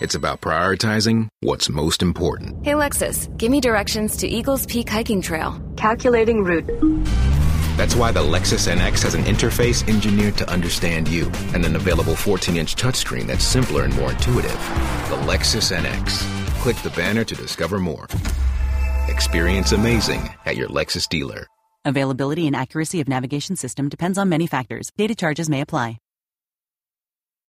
It's about prioritizing what's most important. Hey Lexus, give me directions to Eagles Peak Hiking Trail. Calculating route. That's why the Lexus NX has an interface engineered to understand you and an available 14 inch touchscreen that's simpler and more intuitive. The Lexus NX. Click the banner to discover more. Experience amazing at your Lexus dealer. Availability and accuracy of navigation system depends on many factors. Data charges may apply.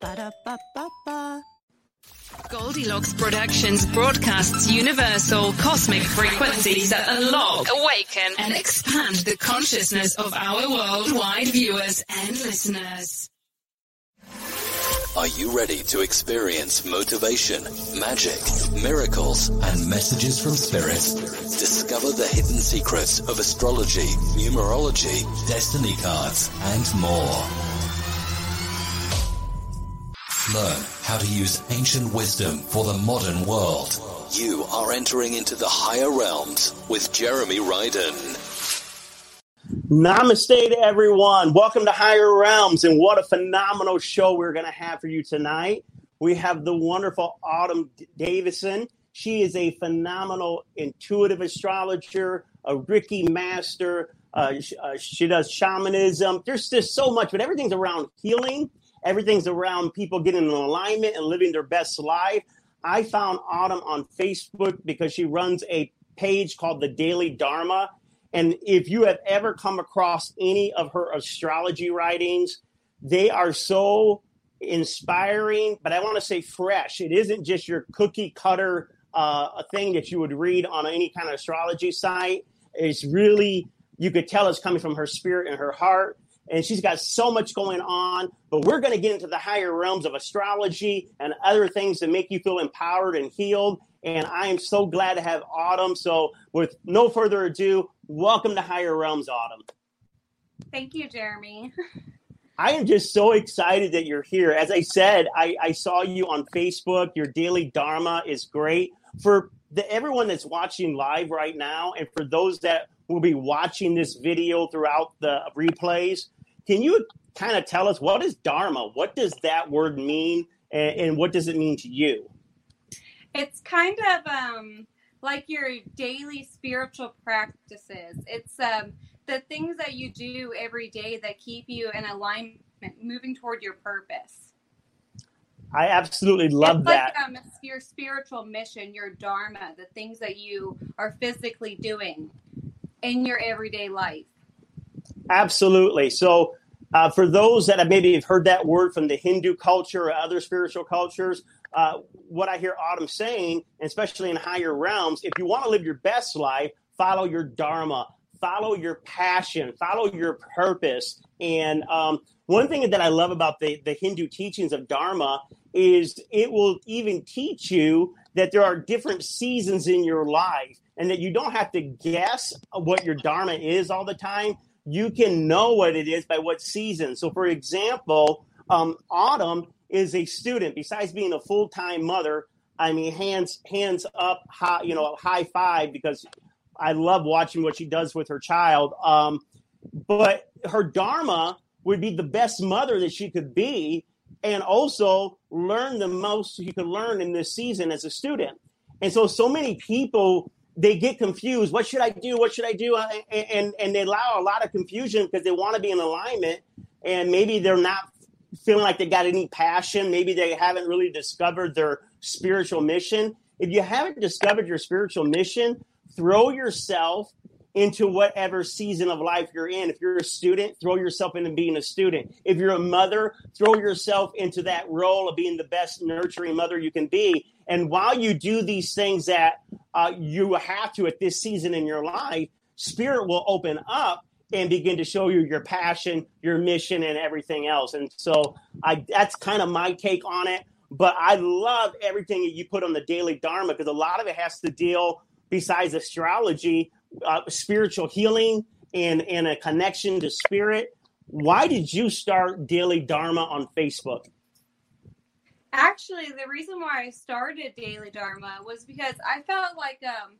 Ba-da-ba-ba-ba. Goldilocks Productions broadcasts universal cosmic frequencies that unlock, awaken, and expand the consciousness of our worldwide viewers and listeners. Are you ready to experience motivation, magic, miracles, and messages from spirit? Discover the hidden secrets of astrology, numerology, destiny cards, and more. Learn how to use ancient wisdom for the modern world. You are entering into the higher realms with Jeremy Ryden. Namaste to everyone. Welcome to Higher Realms, and what a phenomenal show we're going to have for you tonight. We have the wonderful Autumn Davison. She is a phenomenal intuitive astrologer, a Reiki master. Uh, sh- uh, she does shamanism. There's just so much, but everything's around healing. Everything's around people getting in alignment and living their best life. I found Autumn on Facebook because she runs a page called the Daily Dharma. And if you have ever come across any of her astrology writings, they are so inspiring, but I want to say fresh. It isn't just your cookie cutter uh, thing that you would read on any kind of astrology site. It's really, you could tell it's coming from her spirit and her heart. And she's got so much going on, but we're going to get into the higher realms of astrology and other things that make you feel empowered and healed. And I am so glad to have Autumn. So, with no further ado, welcome to Higher Realms, Autumn. Thank you, Jeremy. I am just so excited that you're here. As I said, I, I saw you on Facebook. Your daily Dharma is great. For the, everyone that's watching live right now, and for those that will be watching this video throughout the replays, can you kind of tell us what is Dharma? What does that word mean, and, and what does it mean to you? It's kind of um, like your daily spiritual practices. It's um, the things that you do every day that keep you in alignment, moving toward your purpose. I absolutely love it's that. Like, um, your spiritual mission, your dharma, the things that you are physically doing in your everyday life. Absolutely. So, uh, for those that have maybe have heard that word from the Hindu culture or other spiritual cultures, uh, what I hear Autumn saying, especially in higher realms, if you want to live your best life, follow your dharma, follow your passion, follow your purpose. And um, one thing that I love about the, the Hindu teachings of dharma is it will even teach you that there are different seasons in your life and that you don't have to guess what your dharma is all the time. You can know what it is by what season. So, for example, um, Autumn is a student. Besides being a full time mother, I mean, hands hands up, high, you know, high five because I love watching what she does with her child. Um, but her dharma would be the best mother that she could be, and also learn the most you could learn in this season as a student. And so, so many people they get confused. What should I do? What should I do? Uh, and and they allow a lot of confusion because they want to be in alignment, and maybe they're not feeling like they got any passion. Maybe they haven't really discovered their spiritual mission. If you haven't discovered your spiritual mission, throw yourself into whatever season of life you're in. If you're a student, throw yourself into being a student. If you're a mother, throw yourself into that role of being the best nurturing mother you can be. And while you do these things that uh, you have to at this season in your life, spirit will open up and begin to show you your passion, your mission, and everything else. And so I, that's kind of my take on it. But I love everything that you put on the daily Dharma because a lot of it has to deal, besides astrology, uh, spiritual healing and, and a connection to spirit. Why did you start Daily Dharma on Facebook? Actually, the reason why I started Daily Dharma was because I felt like um,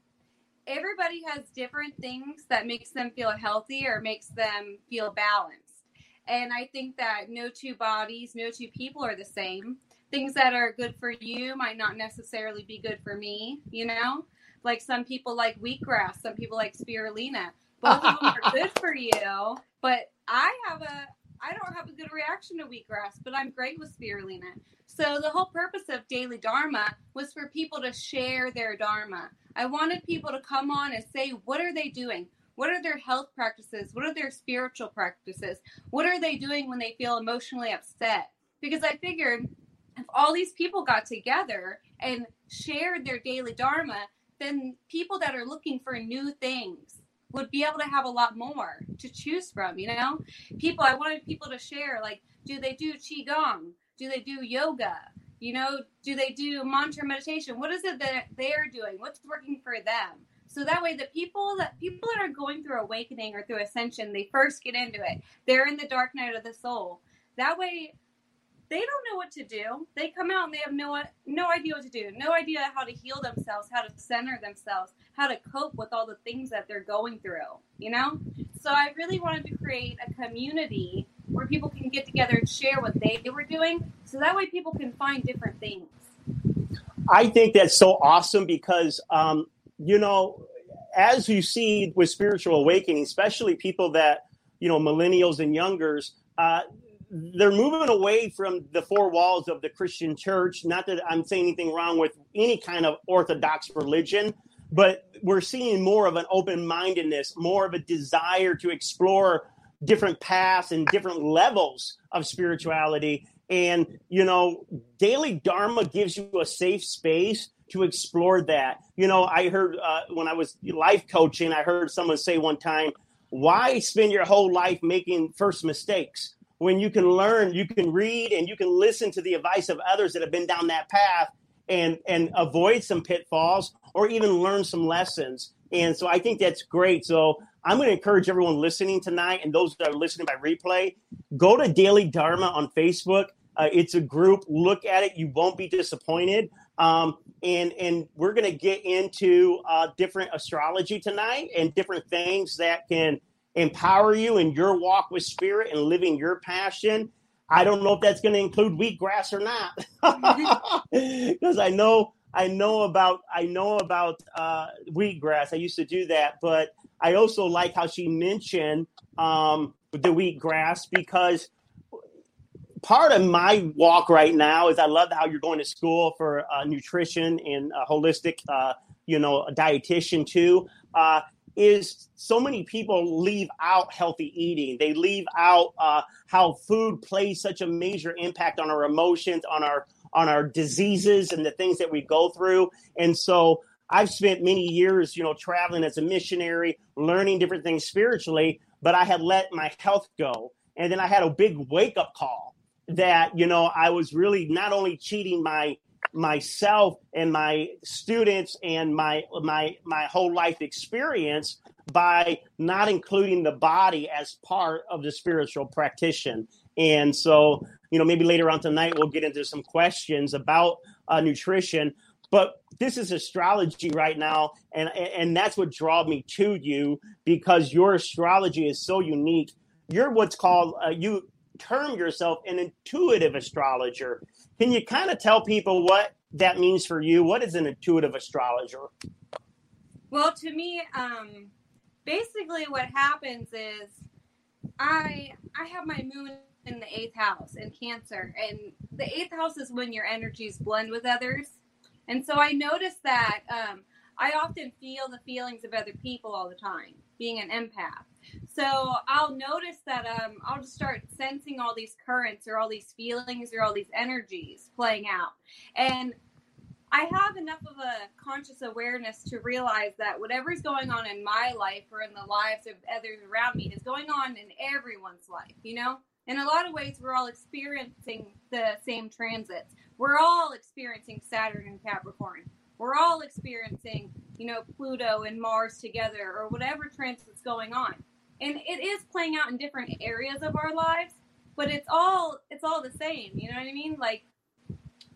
everybody has different things that makes them feel healthy or makes them feel balanced. And I think that no two bodies, no two people are the same. Things that are good for you might not necessarily be good for me, you know? Like some people like wheatgrass, some people like spirulina. Both of them are good for you, but I have a I don't have a good reaction to wheatgrass, but I'm great with spirulina. So the whole purpose of Daily Dharma was for people to share their Dharma. I wanted people to come on and say, what are they doing? What are their health practices? What are their spiritual practices? What are they doing when they feel emotionally upset? Because I figured if all these people got together and shared their daily Dharma, then people that are looking for new things would be able to have a lot more to choose from, you know? People, I wanted people to share, like, do they do Qigong? Do they do yoga? You know, do they do mantra meditation? What is it that they're doing? What's working for them? So that way, the people that people that are going through awakening or through ascension, they first get into it. They're in the dark night of the soul. That way, they don't know what to do. They come out and they have no no idea what to do, no idea how to heal themselves, how to center themselves, how to cope with all the things that they're going through. You know, so I really wanted to create a community where people can get together and share what they were doing, so that way people can find different things. I think that's so awesome because um, you know, as you see with spiritual awakening, especially people that you know millennials and youngers. Uh, they're moving away from the four walls of the Christian church. Not that I'm saying anything wrong with any kind of orthodox religion, but we're seeing more of an open mindedness, more of a desire to explore different paths and different levels of spirituality. And, you know, daily Dharma gives you a safe space to explore that. You know, I heard uh, when I was life coaching, I heard someone say one time, why spend your whole life making first mistakes? When you can learn, you can read, and you can listen to the advice of others that have been down that path and and avoid some pitfalls or even learn some lessons. And so I think that's great. So I'm going to encourage everyone listening tonight and those that are listening by replay, go to Daily Dharma on Facebook. Uh, it's a group. Look at it. You won't be disappointed. Um, and and we're going to get into uh, different astrology tonight and different things that can empower you in your walk with spirit and living your passion. I don't know if that's going to include wheatgrass or not, because I know I know about I know about uh, wheatgrass. I used to do that, but I also like how she mentioned um, the wheatgrass because part of my walk right now is I love how you're going to school for uh, nutrition and uh, holistic, uh, you know, a dietitian too. Is so many people leave out healthy eating. They leave out uh, how food plays such a major impact on our emotions, on our on our diseases, and the things that we go through. And so I've spent many years, you know, traveling as a missionary, learning different things spiritually, but I had let my health go. And then I had a big wake up call that, you know, I was really not only cheating my myself and my students and my my my whole life experience by not including the body as part of the spiritual practitioner and so you know maybe later on tonight we'll get into some questions about uh, nutrition but this is astrology right now and and that's what drew me to you because your astrology is so unique. You're what's called uh, you term yourself an intuitive astrologer can you kind of tell people what that means for you? What is an intuitive astrologer? Well, to me, um, basically what happens is I I have my moon in the eighth house in Cancer, and the eighth house is when your energies blend with others. And so I notice that um, I often feel the feelings of other people all the time, being an empath. So I'll notice that um, I'll just start sensing all these currents or all these feelings or all these energies playing out. And I have enough of a conscious awareness to realize that whatever's going on in my life or in the lives of others around me is going on in everyone's life, you know? In a lot of ways, we're all experiencing the same transits. We're all experiencing Saturn and Capricorn. We're all experiencing, you know, Pluto and Mars together or whatever transit's going on and it is playing out in different areas of our lives but it's all it's all the same you know what i mean? Like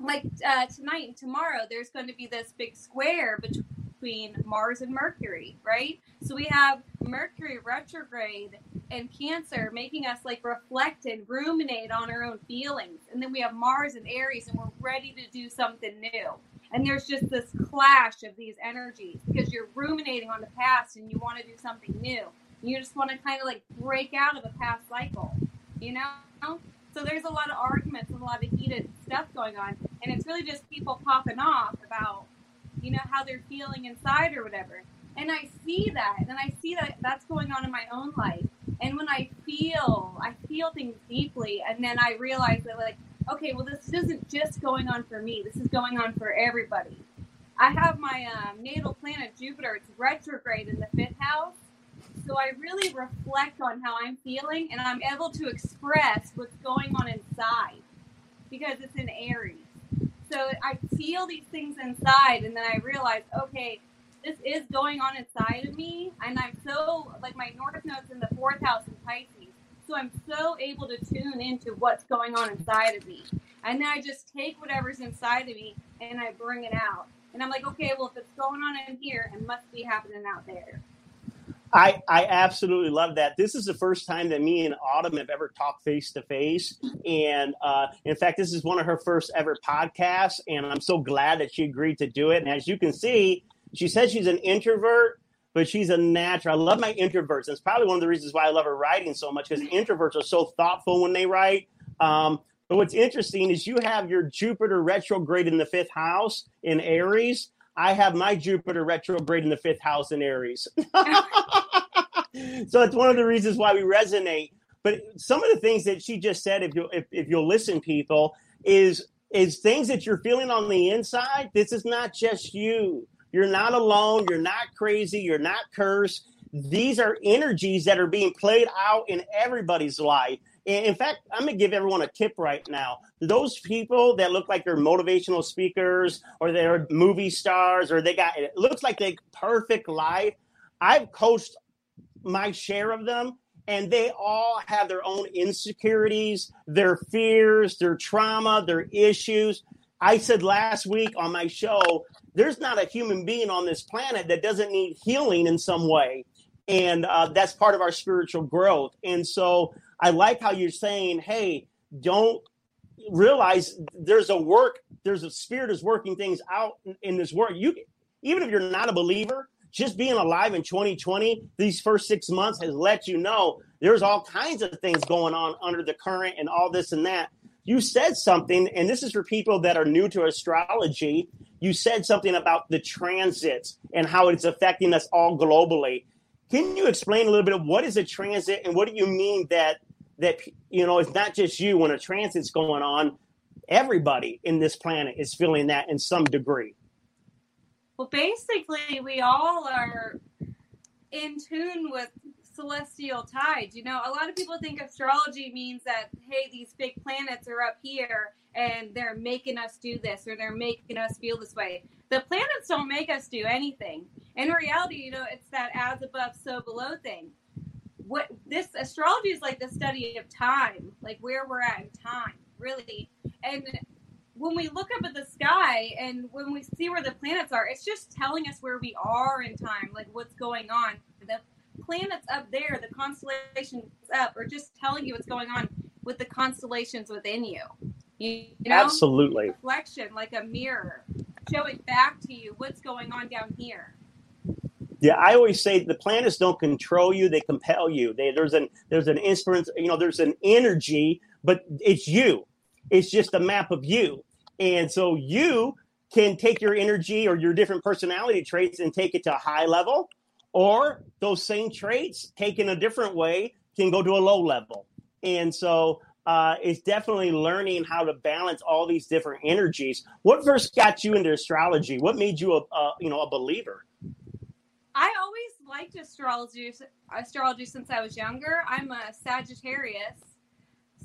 like uh, tonight and tomorrow there's going to be this big square between mars and mercury right? So we have mercury retrograde and cancer making us like reflect and ruminate on our own feelings. And then we have mars and aries and we're ready to do something new. And there's just this clash of these energies because you're ruminating on the past and you want to do something new you just want to kind of like break out of a past cycle, you know? So there's a lot of arguments and a lot of heated stuff going on. And it's really just people popping off about, you know, how they're feeling inside or whatever. And I see that, and I see that that's going on in my own life. And when I feel, I feel things deeply, and then I realize that, like, okay, well, this isn't just going on for me. This is going on for everybody. I have my um, natal planet Jupiter. It's retrograde in the fifth house, so I really reflect on how I'm feeling and I'm able to express what's going on inside because it's in Aries. So I feel these things inside and then I realize, okay, this is going on inside of me. And I'm so, like, my North Node's in the fourth house in Pisces. So I'm so able to tune into what's going on inside of me. And then I just take whatever's inside of me and I bring it out. And I'm like, okay, well, if it's going on in here, it must be happening out there. I, I absolutely love that. This is the first time that me and Autumn have ever talked face to face. And uh, in fact, this is one of her first ever podcasts. And I'm so glad that she agreed to do it. And as you can see, she says she's an introvert, but she's a natural. I love my introverts. It's probably one of the reasons why I love her writing so much because introverts are so thoughtful when they write. Um, but what's interesting is you have your Jupiter retrograde in the fifth house in Aries. I have my Jupiter retrograde in the fifth house in Aries. so it's one of the reasons why we resonate. But some of the things that she just said, if you if, if you'll listen, people, is is things that you're feeling on the inside. This is not just you. You're not alone. You're not crazy. You're not cursed. These are energies that are being played out in everybody's life. In fact, I'm going to give everyone a tip right now. Those people that look like they're motivational speakers or they're movie stars or they got it looks like they perfect life. I've coached my share of them and they all have their own insecurities, their fears, their trauma, their issues. I said last week on my show, there's not a human being on this planet that doesn't need healing in some way. And uh, that's part of our spiritual growth. And so I like how you're saying, hey, don't realize there's a work, there's a spirit is working things out in, this world. You even if you're not a believer, just being alive in 2020, these first six months has let you know there's all kinds of things going on under the current and all this and that. you said something, and this is for people that are new to astrology. You said something about the transits and how it's affecting us all globally. Can you explain a little bit of what is a transit and what do you mean that that you know it's not just you when a transit's going on? Everybody in this planet is feeling that in some degree. Well, basically, we all are in tune with celestial tides. You know, a lot of people think astrology means that, hey, these big planets are up here and they're making us do this or they're making us feel this way. The planets don't make us do anything. In reality, you know, it's that as above, so below thing. What this astrology is like the study of time, like where we're at in time, really. And when we look up at the sky and when we see where the planets are, it's just telling us where we are in time, like what's going on. The planets up there, the constellations up, are just telling you what's going on with the constellations within you. You, know, absolutely reflection like a mirror, showing back to you what's going on down here. Yeah, I always say the planets don't control you; they compel you. They, there's an there's an inspiration, you know, there's an energy, but it's you. It's just a map of you, and so you can take your energy or your different personality traits and take it to a high level, or those same traits taken a different way can go to a low level. And so uh, it's definitely learning how to balance all these different energies. What first got you into astrology? What made you a, a you know a believer? I always liked astrology astrology since I was younger. I'm a Sagittarius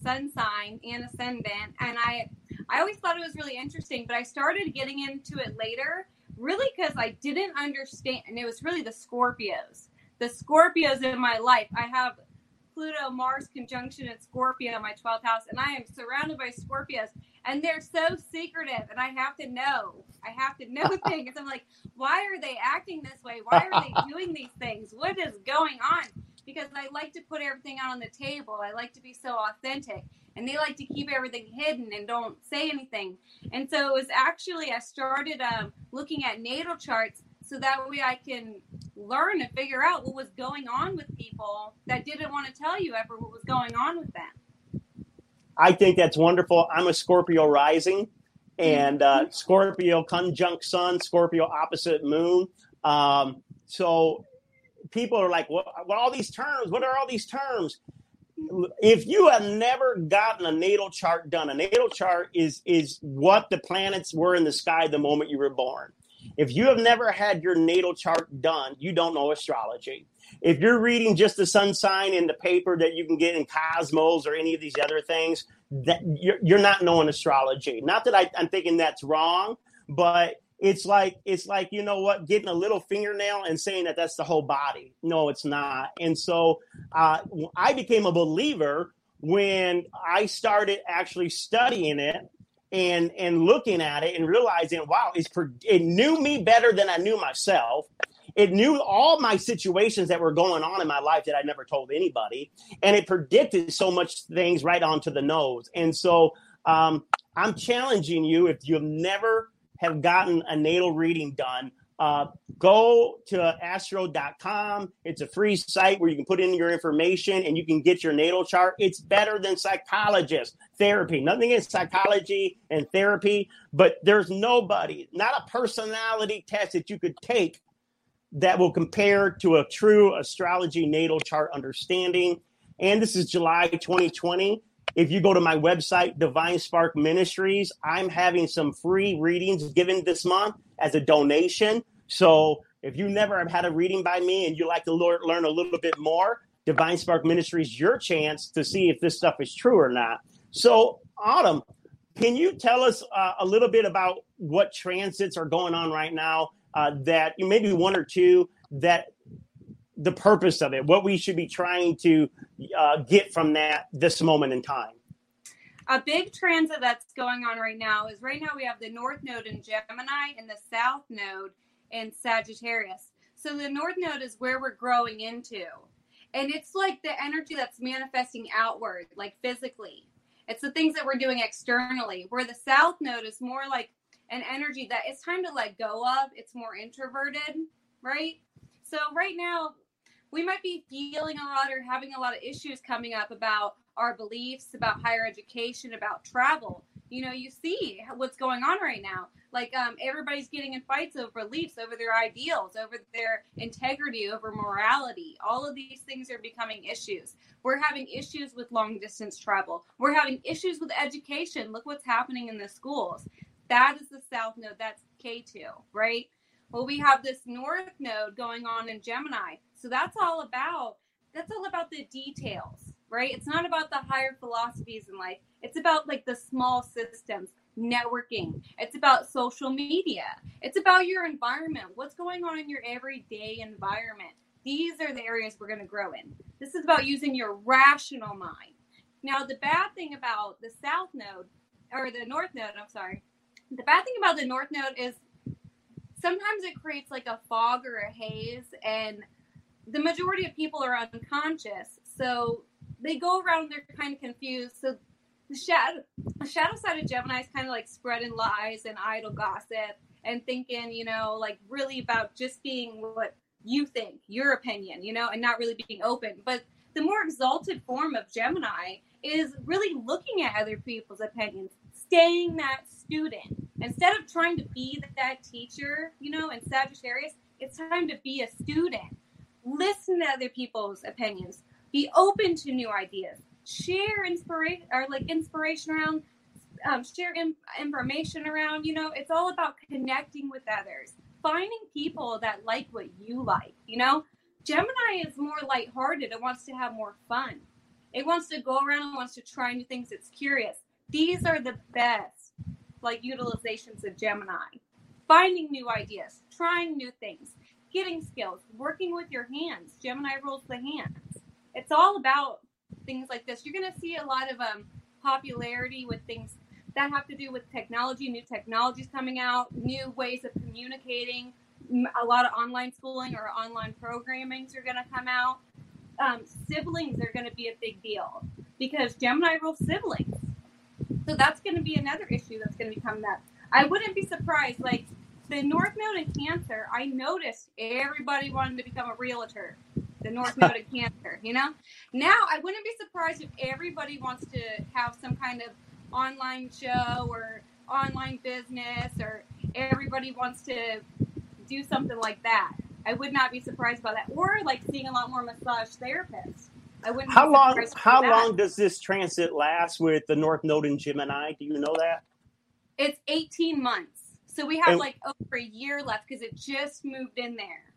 sun sign and ascendant and I I always thought it was really interesting, but I started getting into it later really because I didn't understand, and it was really the Scorpios. The Scorpios in my life. I have Pluto Mars conjunction in Scorpio in my 12th house, and I am surrounded by Scorpios, and they're so secretive, and I have to know. I have to know things. I'm like, why are they acting this way? Why are they doing these things? What is going on? Because I like to put everything out on the table. I like to be so authentic and they like to keep everything hidden and don't say anything. And so it was actually I started um, looking at natal charts so that way I can learn and figure out what was going on with people that didn't want to tell you ever what was going on with them. I think that's wonderful. I'm a Scorpio rising, and uh, mm-hmm. Scorpio conjunct Sun, Scorpio opposite Moon. Um, so people are like, "What? What all these terms? What are all these terms?" if you have never gotten a natal chart done, a natal chart is is what the planets were in the sky the moment you were born. If you have never had your natal chart done, you don't know astrology. If you're reading just the sun sign in the paper that you can get in Cosmos or any of these other things, that you're, you're not knowing astrology. Not that I, I'm thinking that's wrong, but it's like it's like you know what getting a little fingernail and saying that that's the whole body. No it's not. And so uh, i became a believer when i started actually studying it and and looking at it and realizing wow it's it knew me better than i knew myself it knew all my situations that were going on in my life that i never told anybody and it predicted so much things right onto the nose and so um, i'm challenging you if you've never have gotten a natal reading done, uh, go to astro.com. It's a free site where you can put in your information and you can get your natal chart. It's better than psychologist therapy. Nothing against psychology and therapy, but there's nobody, not a personality test that you could take that will compare to a true astrology natal chart understanding. And this is July 2020. If you go to my website, Divine Spark Ministries, I'm having some free readings given this month as a donation. So if you never have had a reading by me and you like to learn a little bit more, Divine Spark Ministries, your chance to see if this stuff is true or not. So, Autumn, can you tell us uh, a little bit about what transits are going on right now? Uh, that maybe one or two that the purpose of it, what we should be trying to uh, get from that this moment in time. A big transit that's going on right now is right now we have the North Node in Gemini and the South Node in Sagittarius. So the North Node is where we're growing into. And it's like the energy that's manifesting outward, like physically. It's the things that we're doing externally. Where the South Node is more like an energy that it's time to let go of. It's more introverted, right? So right now we might be feeling a lot or having a lot of issues coming up about our beliefs about higher education, about travel. You know, you see what's going on right now. Like um, everybody's getting in fights over beliefs, over their ideals, over their integrity, over morality. All of these things are becoming issues. We're having issues with long distance travel. We're having issues with education. Look what's happening in the schools. That is the South Node. That's Ketu, right? Well, we have this North Node going on in Gemini. So that's all about that's all about the details, right? It's not about the higher philosophies in life. It's about like the small systems, networking. It's about social media. It's about your environment. What's going on in your everyday environment? These are the areas we're going to grow in. This is about using your rational mind. Now, the bad thing about the South Node, or the North Node, I'm sorry, the bad thing about the North Node is sometimes it creates like a fog or a haze, and the majority of people are unconscious. So they go around, they're kind of confused. So the shadow, the shadow side of Gemini is kind of like spreading lies and idle gossip and thinking, you know, like really about just being what you think, your opinion, you know, and not really being open. But the more exalted form of Gemini is really looking at other people's opinions, staying that student. Instead of trying to be that teacher, you know, in Sagittarius, it's time to be a student. Listen to other people's opinions. Be open to new ideas. Share inspiration or like inspiration around, um, share in, information around. You know, it's all about connecting with others, finding people that like what you like. You know, Gemini is more lighthearted. It wants to have more fun. It wants to go around and wants to try new things. It's curious. These are the best like utilizations of Gemini. Finding new ideas, trying new things, getting skills, working with your hands. Gemini rules the hands. It's all about things like this. You're going to see a lot of um, popularity with things that have to do with technology, new technologies coming out, new ways of communicating. A lot of online schooling or online programmings are going to come out. Um, siblings are going to be a big deal because Gemini rules siblings. So that's going to be another issue that's going to be coming up. I wouldn't be surprised. Like the North Node in Cancer, I noticed everybody wanted to become a realtor. The North Node in Cancer, you know. Now I wouldn't be surprised if everybody wants to have some kind of online show or online business, or everybody wants to do something like that. I would not be surprised by that. Or like seeing a lot more massage therapists. I wouldn't. How long? How long does this transit last with the North Node in Gemini? Do you know that? It's eighteen months. So we have and, like over a year left because it just moved in there.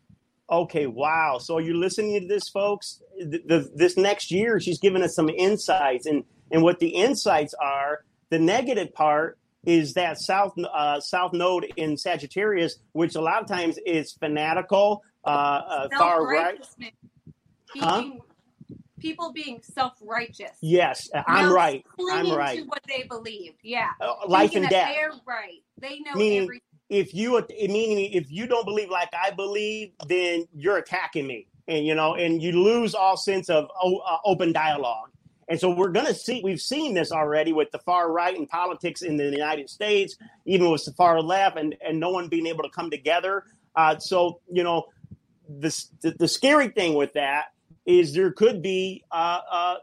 Okay, wow. So you're listening to this, folks. The, the, this next year, she's giving us some insights, and and what the insights are. The negative part is that south uh, south node in Sagittarius, which a lot of times is fanatical, uh, uh, far right. Huh? People being self-righteous. Yes, I'm right. I'm right. To what they believed. Yeah. Uh, life and death. They're right. They know meaning, everything. If you meaning if you don't believe like I believe, then you're attacking me, and you know, and you lose all sense of uh, open dialogue. And so we're going to see, we've seen this already with the far right in politics in the United States, even with the far left, and, and no one being able to come together. Uh, so, you know, this, the, the scary thing with that is there could be, uh, uh,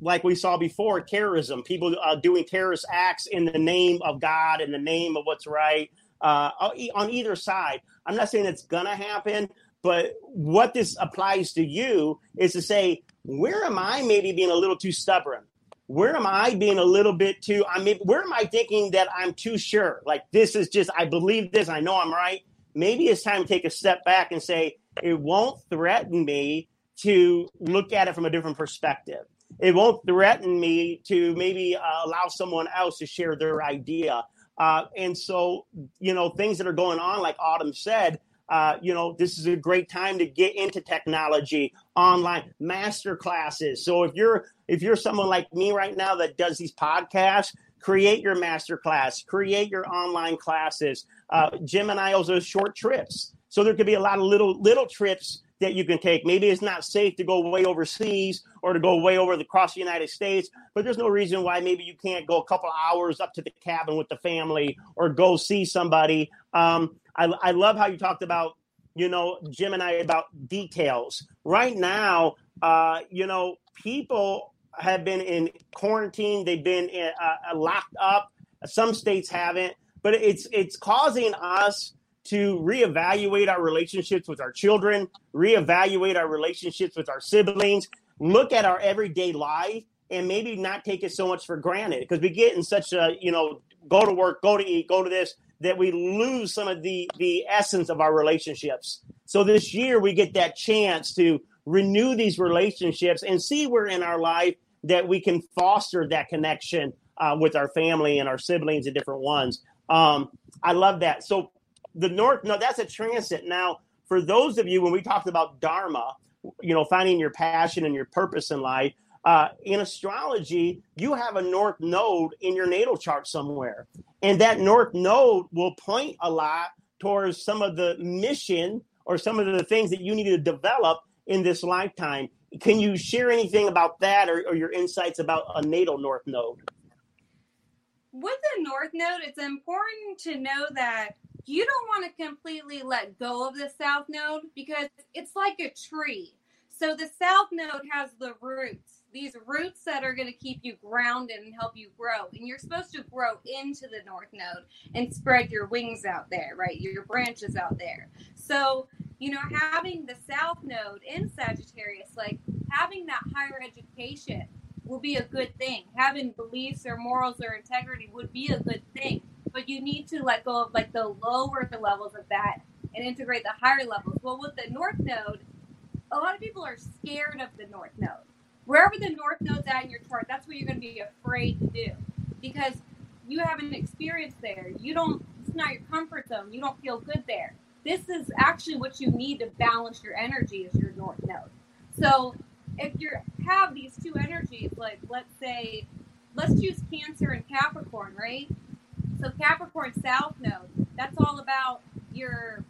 like we saw before, terrorism, people uh, doing terrorist acts in the name of God, in the name of what's right uh, on either side. I'm not saying it's going to happen, but what this applies to you is to say, where am I maybe being a little too stubborn? Where am I being a little bit too? I mean, where am I thinking that I'm too sure? Like this is just I believe this, I know I'm right. Maybe it's time to take a step back and say it won't threaten me to look at it from a different perspective. It won't threaten me to maybe uh, allow someone else to share their idea. Uh, and so, you know, things that are going on, like Autumn said, uh, you know, this is a great time to get into technology, online master classes. So if you're if you're someone like me right now that does these podcasts, create your master class, create your online classes. Uh, Gemini also short trips, so there could be a lot of little little trips that you can take. Maybe it's not safe to go way overseas or to go way over the, across the United States, but there's no reason why maybe you can't go a couple hours up to the cabin with the family or go see somebody. Um, I, I love how you talked about, you know, Gemini about details. Right now, uh, you know, people have been in quarantine. They've been in, uh, locked up. Some states haven't, but it's it's causing us to reevaluate our relationships with our children, reevaluate our relationships with our siblings, look at our everyday life, and maybe not take it so much for granted because we get in such a you know go to work, go to eat, go to this that we lose some of the the essence of our relationships. So this year we get that chance to renew these relationships and see where in our life that we can foster that connection uh, with our family and our siblings and different ones. Um, I love that. So the North, no, that's a transit. Now, for those of you, when we talked about Dharma, you know, finding your passion and your purpose in life, uh, in astrology, you have a North node in your natal chart somewhere. And that North node will point a lot towards some of the mission or some of the things that you need to develop in this lifetime. Can you share anything about that or, or your insights about a natal North node? With the North node, it's important to know that you don't want to completely let go of the South node because it's like a tree. So the South node has the roots, these roots that are going to keep you grounded and help you grow. And you're supposed to grow into the North node and spread your wings out there, right? Your branches out there. So you know, having the South Node in Sagittarius, like having that higher education will be a good thing. Having beliefs or morals or integrity would be a good thing. But you need to let go of like the lower levels of that and integrate the higher levels. Well, with the North Node, a lot of people are scared of the North Node. Wherever the North Node's at in your chart, that's what you're going to be afraid to do because you haven't experienced there. You don't, it's not your comfort zone. You don't feel good there this is actually what you need to balance your energy is your north node. So if you have these two energies, like let's say, let's choose Cancer and Capricorn, right? So Capricorn South Node, that's all about your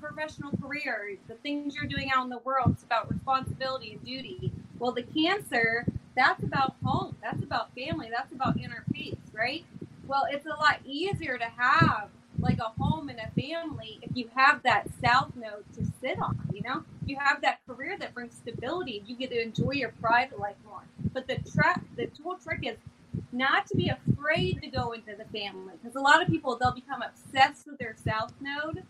professional career, the things you're doing out in the world. It's about responsibility and duty. Well, the Cancer, that's about home, that's about family, that's about inner peace, right? Well, it's a lot easier to have like a home and a family if you have that south node to sit on you know you have that career that brings stability you get to enjoy your private life more but the track the whole trick is not to be afraid to go into the family because a lot of people they'll become obsessed with their south node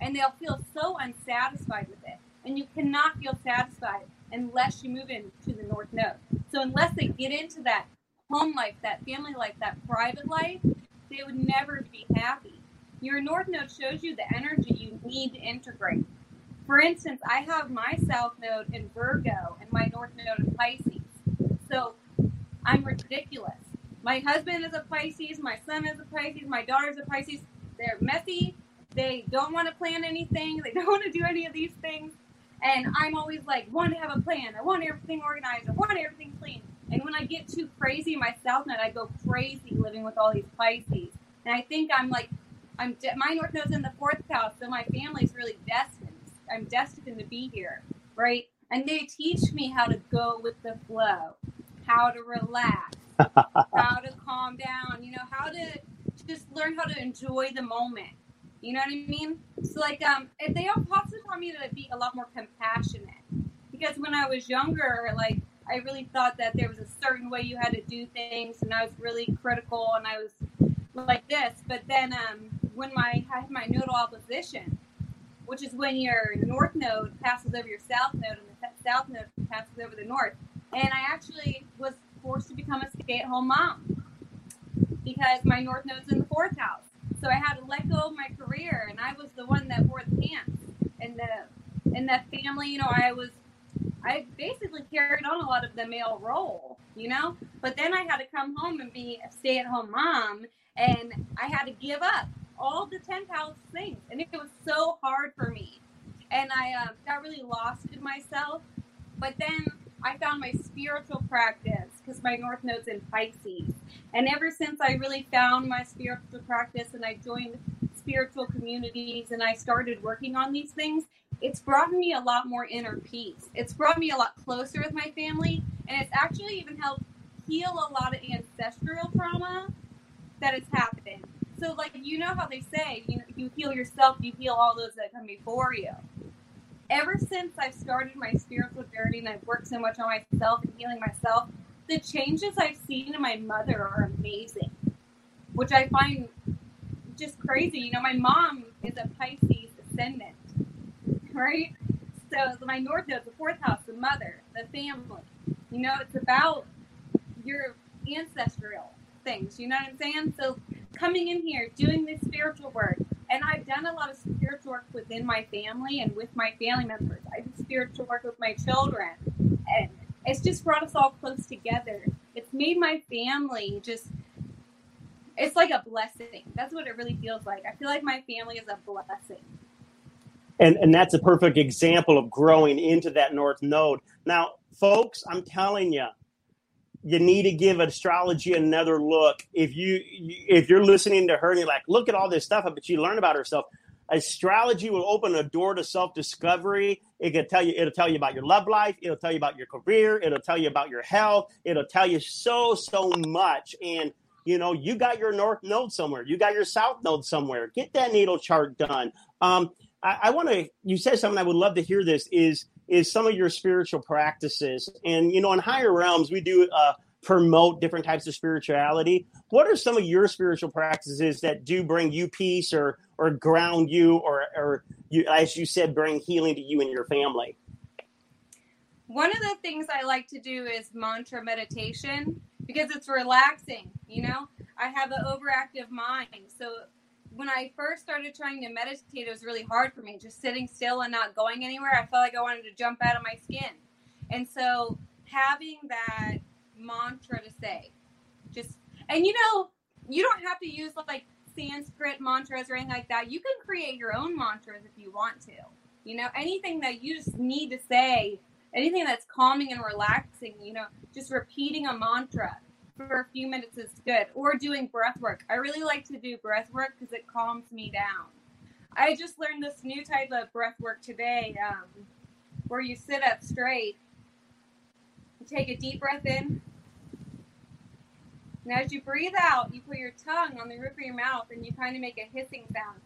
and they'll feel so unsatisfied with it and you cannot feel satisfied unless you move into the north node so unless they get into that home life that family life that private life they would never be happy your North Node shows you the energy you need to integrate. For instance, I have my South Node in Virgo and my North Node in Pisces. So I'm ridiculous. My husband is a Pisces, my son is a Pisces, my daughter is a Pisces. They're messy. They don't want to plan anything. They don't want to do any of these things. And I'm always like, want to have a plan. I want everything organized. I want everything clean. And when I get too crazy myself, Node, I go crazy living with all these Pisces. And I think I'm like I'm de- my North Node's in the fourth house, so my family's really destined. I'm destined to be here, right? And they teach me how to go with the flow, how to relax, how to calm down, you know, how to just learn how to enjoy the moment. You know what I mean? So like um if they all also taught me to be a lot more compassionate. Because when I was younger, like I really thought that there was a certain way you had to do things and I was really critical and I was like this. But then um when my I had my nodal opposition, which is when your north node passes over your south node and the south node passes over the north. And I actually was forced to become a stay-at-home mom because my north node's in the fourth house. So I had to let go of my career, and I was the one that wore the pants. And the in that family, you know, I was I basically carried on a lot of the male role, you know. But then I had to come home and be a stay-at-home mom, and I had to give up all the 10th house things. And it was so hard for me. And I um, got really lost in myself. But then I found my spiritual practice because my North Node's in Pisces. And ever since I really found my spiritual practice and I joined spiritual communities and I started working on these things, it's brought me a lot more inner peace. It's brought me a lot closer with my family. And it's actually even helped heal a lot of ancestral trauma that has happened so, like, you know how they say, you you heal yourself, you heal all those that come before you. Ever since I've started my spiritual journey and I've worked so much on myself and healing myself, the changes I've seen in my mother are amazing, which I find just crazy. You know, my mom is a Pisces ascendant, right? So my North Node, the fourth house, the mother, the family. You know, it's about your ancestral things. You know what I'm saying? So coming in here, doing this spiritual work, and I've done a lot of spiritual work within my family and with my family members. I do spiritual work with my children, and it's just brought us all close together. It's made my family just. It's like a blessing. That's what it really feels like. I feel like my family is a blessing. And and that's a perfect example of growing into that north node. Now, folks, I'm telling you, you need to give astrology another look. If you if you're listening to her and you're like, look at all this stuff, but you learn about herself. Astrology will open a door to self discovery. It can tell you. It'll tell you about your love life. It'll tell you about your career. It'll tell you about your health. It'll tell you so so much. And you know, you got your north node somewhere. You got your south node somewhere. Get that natal chart done. Um, I, I want to. You said something. I would love to hear this. Is is some of your spiritual practices, and you know, in higher realms, we do uh, promote different types of spirituality. What are some of your spiritual practices that do bring you peace, or or ground you, or or you, as you said, bring healing to you and your family? One of the things I like to do is mantra meditation because it's relaxing. You know, I have an overactive mind, so when I first started trying to meditate, it was really hard for me. Just sitting still and not going anywhere, I felt like I wanted to jump out of my skin. And so having that mantra to say, just and you know, you don't have to use like Sanskrit mantras or anything like that. You can create your own mantras if you want to. You know, anything that you just need to say, anything that's calming and relaxing, you know, just repeating a mantra for a few minutes is good. Or doing breath work. I really like to do breath work because it calms me down. I just learned this new type of breath work today um, where you sit up straight, take a deep breath in, and as you breathe out, you put your tongue on the roof of your mouth and you kind of make a hissing sound.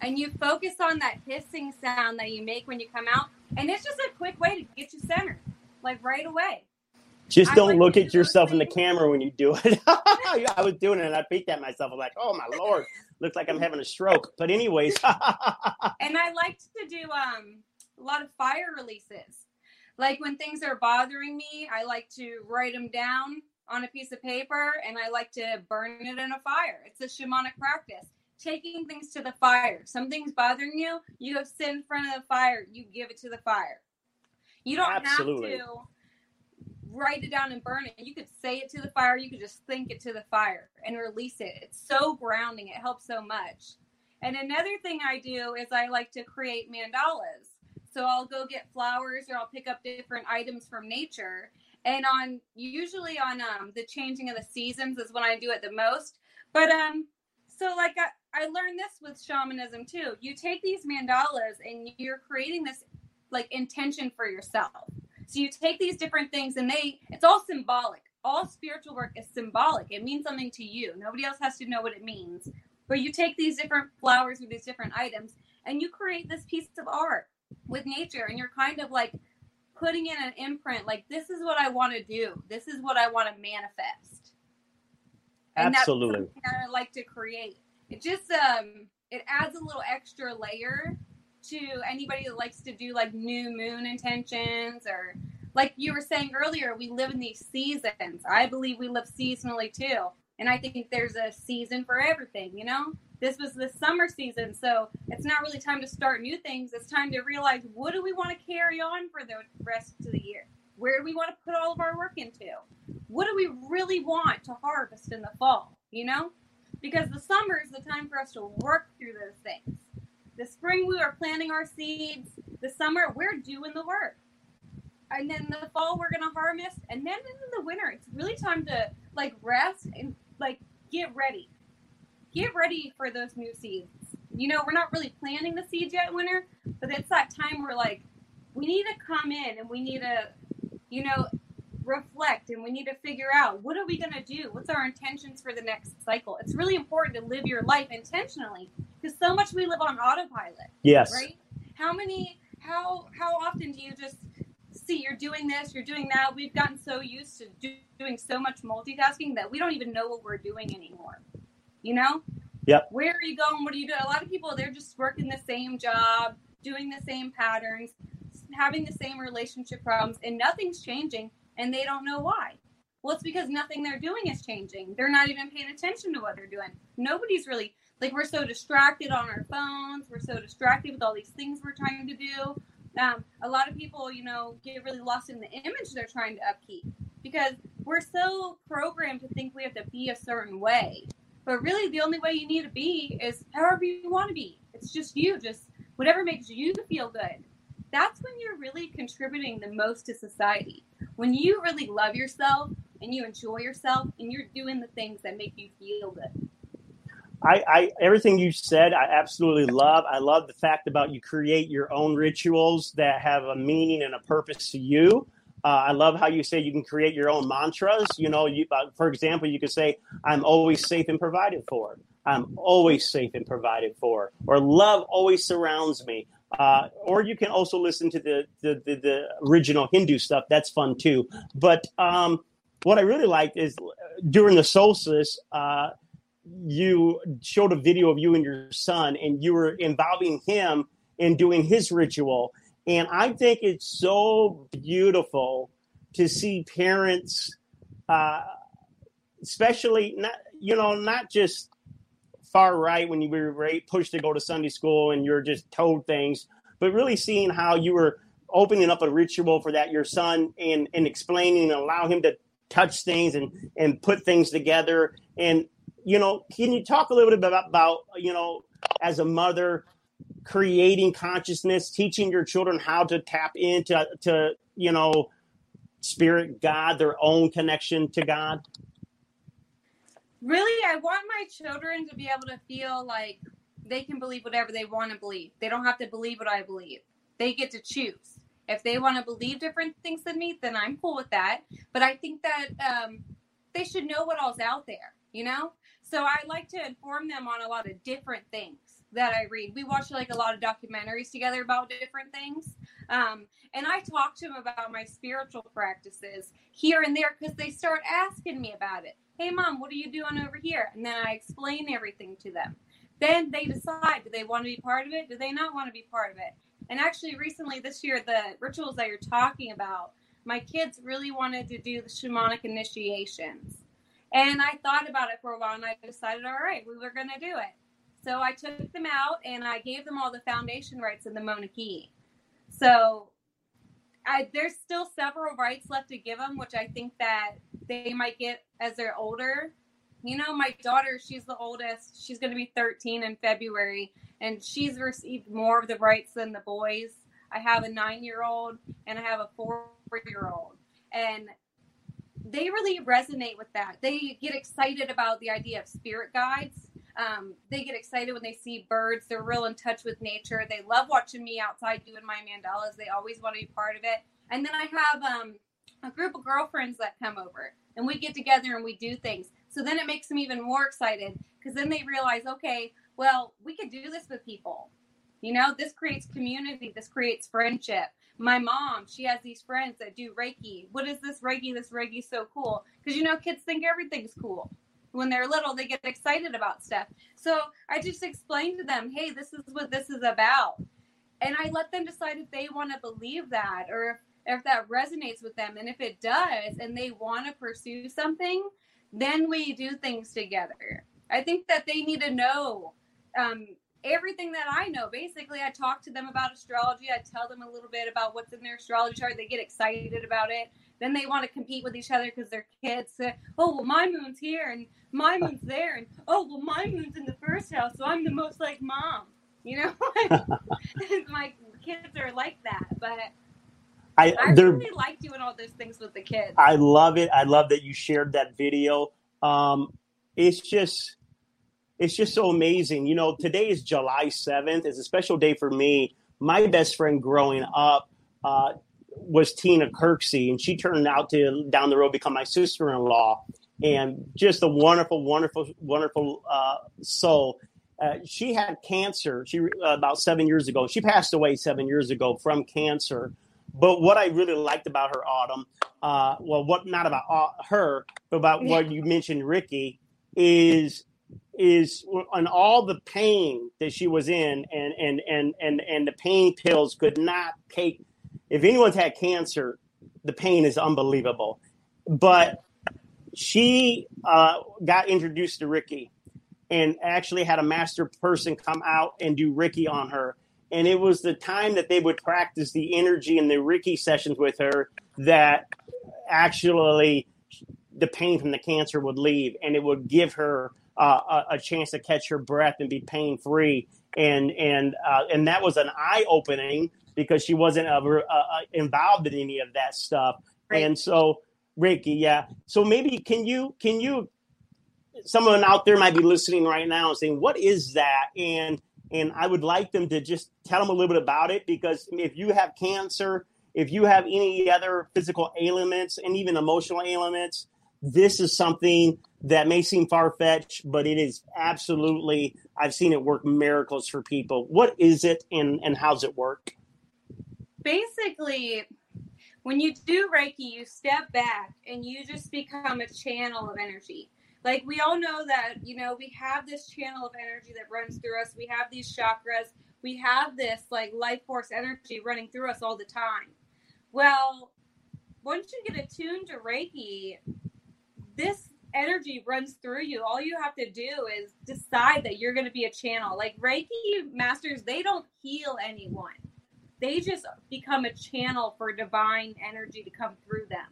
And you focus on that hissing sound that you make when you come out. And it's just a quick way to get you centered, like right away. Just don't like look at yourself in the camera when you do it. I was doing it and I peeked at myself. I was like, oh my lord, looks like I'm having a stroke. But anyways. and I like to do um, a lot of fire releases. Like when things are bothering me, I like to write them down on a piece of paper and I like to burn it in a fire. It's a shamanic practice taking things to the fire. Something's bothering you, you go sit in front of the fire, you give it to the fire. You don't Absolutely. have to write it down and burn it. You could say it to the fire, you could just think it to the fire and release it. It's so grounding, it helps so much. And another thing I do is I like to create mandalas. So I'll go get flowers or I'll pick up different items from nature. And on usually on um, the changing of the seasons is when I do it the most. But um, so like I, I learned this with shamanism too. You take these mandalas and you're creating this like intention for yourself. So you take these different things and they it's all symbolic. All spiritual work is symbolic. It means something to you. Nobody else has to know what it means. But you take these different flowers with these different items and you create this piece of art with nature and you're kind of like putting in an imprint like this is what I want to do. This is what I want to manifest. And Absolutely. I like to create it just um it adds a little extra layer to anybody that likes to do like new moon intentions or like you were saying earlier we live in these seasons. I believe we live seasonally too. And i think there's a season for everything you know? This was the summer season so it's not really time to start new things. It's time to realize what do we want to carry on for the rest of the year? Where do we want to put all of our work into? What do we really want to harvest in the fall you know because the summer is the time for us to work through those things. The spring, we are planting our seeds. The summer, we're doing the work. And then the fall, we're going to harvest. And then in the winter, it's really time to like rest and like get ready. Get ready for those new seeds. You know, we're not really planting the seeds yet in winter, but it's that time where like we need to come in and we need to, you know, reflect and we need to figure out what are we going to do? What's our intentions for the next cycle? It's really important to live your life intentionally because so much we live on autopilot. Yes. Right? How many how how often do you just see you're doing this, you're doing that? We've gotten so used to do, doing so much multitasking that we don't even know what we're doing anymore. You know? Yep. Where are you going? What are you doing? A lot of people they're just working the same job, doing the same patterns, having the same relationship problems and nothing's changing and they don't know why. Well, it's because nothing they're doing is changing. They're not even paying attention to what they're doing. Nobody's really like we're so distracted on our phones. We're so distracted with all these things we're trying to do. Um, a lot of people, you know, get really lost in the image they're trying to upkeep because we're so programmed to think we have to be a certain way. But really, the only way you need to be is however you want to be. It's just you, just whatever makes you feel good. That's when you're really contributing the most to society. When you really love yourself and you enjoy yourself and you're doing the things that make you feel good. I, I everything you said, I absolutely love. I love the fact about you create your own rituals that have a meaning and a purpose to you. Uh, I love how you say you can create your own mantras. You know, you, uh, for example, you could say, "I'm always safe and provided for." I'm always safe and provided for, or love always surrounds me. Uh, or you can also listen to the, the, the the original Hindu stuff. That's fun too. But um, what I really liked is uh, during the solstice, uh, you showed a video of you and your son, and you were involving him in doing his ritual. And I think it's so beautiful to see parents, uh, especially not you know not just far right when you were pushed to go to Sunday school and you're just told things, but really seeing how you were opening up a ritual for that your son and and explaining and allow him to touch things and and put things together. And you know can you talk a little bit about, about you know as a mother creating consciousness teaching your children how to tap into to you know spirit god their own connection to god really i want my children to be able to feel like they can believe whatever they want to believe. They don't have to believe what i believe. They get to choose. If they want to believe different things than me then i'm cool with that. But i think that um, they should know what all's out there you know? So i like to inform them on a lot of different things that i read. We watch like a lot of documentaries together about different things. Um, and i talk to them about my spiritual practices here and there because they start asking me about it hey mom what are you doing over here? And then i explain everything to them. Then they decide do they want to be part of it? Do they not want to be part of it? And actually recently this year the rituals that you're talking about my kids really wanted to do the shamanic initiations. And i thought about it for a while and i decided all right we were going to do it. So i took them out and i gave them all the foundation rites in the Munay-Ki so I, there's still several rites left to give them, which I think that they might get as they're older. You know, my daughter, she's the oldest. She's going to be 13 in February, and she's received more of the rites than the boys. I have a nine year old and I have a four year old. And they really resonate with that. They get excited about the idea of spirit guides. Um, they get excited when they see birds. They're real in touch with nature. They love watching me outside doing my mandalas. They always want to be part of it. And then I have um, a group of girlfriends that come over and we get together and we do things. So then it makes them even more excited because then they realize, okay, well, we could do this with people. You know, this creates community, this creates friendship. My mom, she has these friends that do Reiki. What is this Reiki? This Reiki so cool. Because, you know, kids think everything's cool. When they're little, they get excited about stuff. So I just explain to them, hey, this is what this is about. And I let them decide if they want to believe that or if if that resonates with them and if it does and they want to pursue something then we do things together. I think that they need to know um, everything that i know. Basically i talk to them about astrology. I tell them a little bit about what's in their astrology chart. They get excited about it. Then they want to compete with each other because they're kids say, oh well my moon's here and my moon's there and oh well my moon's in the first house so i'm the most like mom. You know? My kids are like that but I, I really like doing all those things with the kids. I love it. I love that you shared that video. Um, it's just, it's just so amazing. You know, today is July seventh. It's a special day for me. My best friend growing up uh, was Tina Kirksey, and she turned out to down the road become my sister in law, and just a wonderful, wonderful, wonderful uh, soul. Uh, she had cancer. She uh, about seven years ago. She passed away seven years ago from cancer. But what I really liked about her, Autumn, uh, well, what not about uh, her, but about what you mentioned, Reiki, is is on all the pain that she was in, and and and and and the pain pills could not take. If anyone's had cancer, the pain is unbelievable. But she uh, got introduced to Reiki, and actually had a master person come out and do Reiki on her. And it was the time that they would practice the energy in the Reiki sessions with her that actually the pain from the cancer would leave, and it would give her uh, a, a, chance to catch her breath and be pain free. And and uh, and that was an eye opening because she wasn't ever uh, involved in any of that stuff. Right. And so, Reiki, yeah. So maybe can you can you someone out there might be listening right now and saying, "What is that?" and and I would like them to just tell them a little bit about it because if you have cancer, if you have any other physical ailments and even emotional ailments, this is something that may seem far fetched, but it is absolutely, I've seen it work miracles for people. What is it and, and how's it work? Basically, when you do Reiki, you step back and you just become a channel of energy. Like we all know that, you know, we have this channel of energy that runs through us. We have these chakras. We have this like life force energy running through us all the time. Well, once you get attuned to Reiki, this energy runs through you. All you have to do is decide that you're going to be a channel. Like Reiki masters, they don't heal anyone. They just become a channel for divine energy to come through them.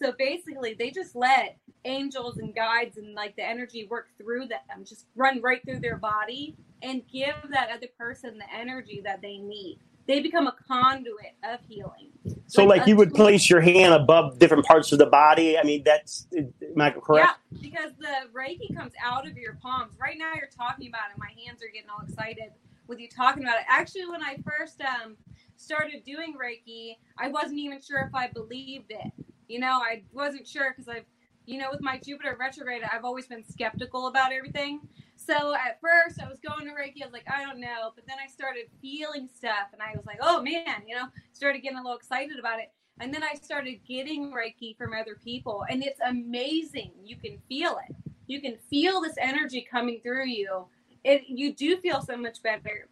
So basically, they just let angels and guides and like the energy work through them, just run right through their body and give that other person the energy that they need they become a conduit of healing. So, like, like you would place your hand above different parts of the body. I mean, that's am I correct? Yeah, because the Reiki comes out of your palms. Right now, you're talking about it. My hands are getting all excited with you talking about it. Actually, when I first um, started doing Reiki, I wasn't even sure if I believed it. You know, I wasn't sure because I've, you know, with my Jupiter retrograde, I've always been skeptical about everything. So at first I was going to Reiki. I was like, I don't know. But then I started feeling stuff and I was like, oh man, you know, started getting a little excited about it. And then I started getting Reiki from other people. And it's amazing. You can feel it. You can feel this energy coming through you. It you do feel so much better.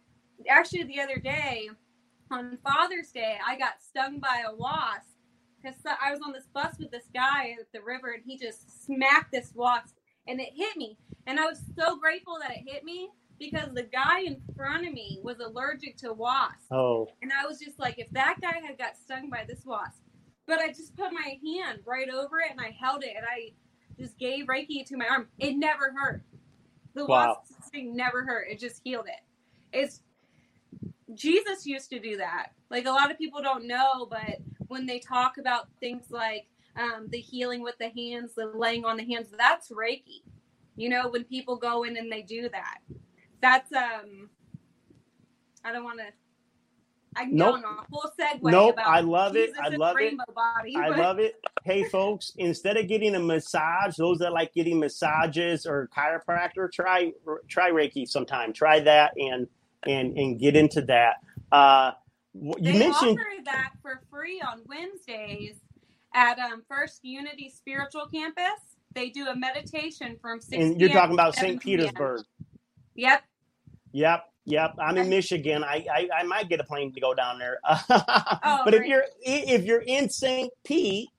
Actually, the other day on Father's Day, I got stung by a wasp because I was on this bus with this guy at the river and he just smacked this wasp and it hit me. And I was so grateful that it hit me because the guy in front of me was allergic to wasps. Oh. And I was just like, if that guy had got stung by this wasp, but I just put my hand right over it and I held it and I just gave Reiki to my arm. It never hurt. The wow. wasp sting never hurt. It just healed it. It's Jesus used to do that. Like a lot of people don't know, but when they talk about things like um, the healing with the hands, the laying on the hands. That's Reiki. You know, when people go in and they do that, that's um. I don't want to. I know nope. a whole segue. Nope, I love Jesus it. I love it. Body, I love it. Hey, folks, instead of getting a massage, those that like getting massages or chiropractor, try try Reiki sometime. Try that and and and get into that. Uh, you they mentioned offer that for free on Wednesdays at um, First Unity Spiritual Campus. They do a meditation from 6 And you're talking about St. Petersburg. Yep. Yep. Yep. I'm in Michigan. I, I, I might get a plane to go down there. oh, but if you're if you're in St. Pete,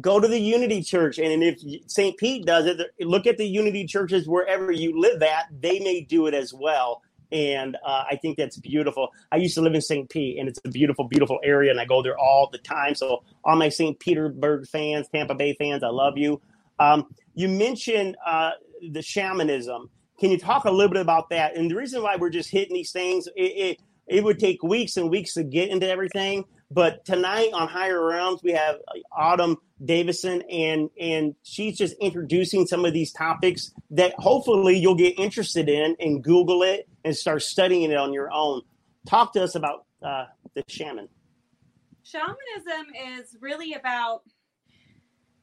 go to the Unity Church, and if St. Pete does it, look at the Unity churches wherever you live at. They may do it as well and uh, I think that's beautiful. I used to live in St. Pete, and it's a beautiful, beautiful area, and I go there all the time. So, all my St. Petersburg fans, Tampa Bay fans, I love you. Um, you mentioned uh, the shamanism. Can you talk a little bit about that? And the reason why we're just hitting these things, it, it, it would take weeks and weeks to get into everything. But tonight on Higher Realms, we have Autumn Davison, and and she's just introducing some of these topics that hopefully you'll get interested in and Google it and start studying it on your own. Talk to us about uh, the shaman. shamanism is really about